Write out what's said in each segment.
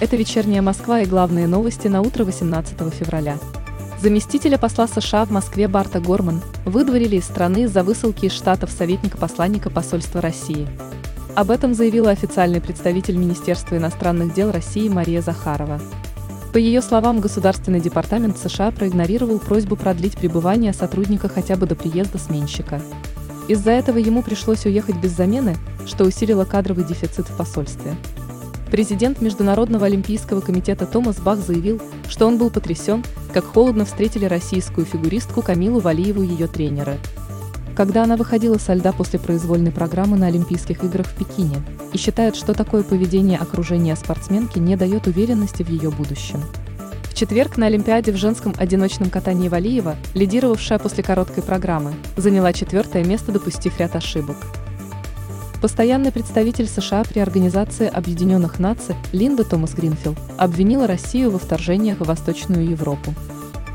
Это «Вечерняя Москва» и главные новости на утро 18 февраля. Заместителя посла США в Москве Барта Горман выдворили из страны из-за высылки из Штатов советника-посланника посольства России. Об этом заявила официальный представитель Министерства иностранных дел России Мария Захарова. По ее словам, Государственный департамент США проигнорировал просьбу продлить пребывание сотрудника хотя бы до приезда сменщика. Из-за этого ему пришлось уехать без замены, что усилило кадровый дефицит в посольстве. Президент Международного олимпийского комитета Томас Бах заявил, что он был потрясен, как холодно встретили российскую фигуристку Камилу Валиеву ее тренеры. Когда она выходила со льда после произвольной программы на Олимпийских играх в Пекине, и считает, что такое поведение окружения спортсменки не дает уверенности в ее будущем. В четверг на Олимпиаде в женском одиночном катании Валиева, лидировавшая после короткой программы, заняла четвертое место, допустив ряд ошибок. Постоянный представитель США при Организации Объединенных Наций Линда Томас Гринфилд обвинила Россию во вторжениях в Восточную Европу.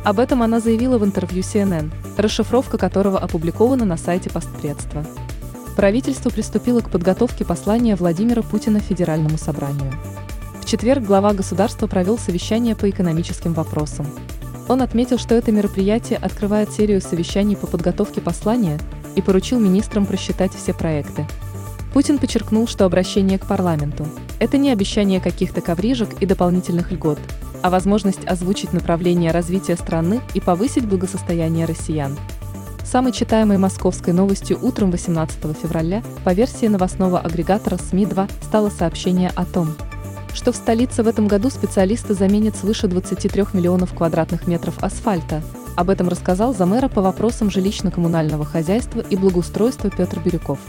Об этом она заявила в интервью CNN, расшифровка которого опубликована на сайте постпредства. Правительство приступило к подготовке послания Владимира Путина Федеральному собранию. В четверг глава государства провел совещание по экономическим вопросам. Он отметил, что это мероприятие открывает серию совещаний по подготовке послания и поручил министрам просчитать все проекты, Путин подчеркнул, что обращение к парламенту – это не обещание каких-то коврижек и дополнительных льгот, а возможность озвучить направление развития страны и повысить благосостояние россиян. Самой читаемой московской новостью утром 18 февраля по версии новостного агрегатора СМИ-2 стало сообщение о том, что в столице в этом году специалисты заменят свыше 23 миллионов квадратных метров асфальта. Об этом рассказал замэра по вопросам жилищно-коммунального хозяйства и благоустройства Петр Бирюков.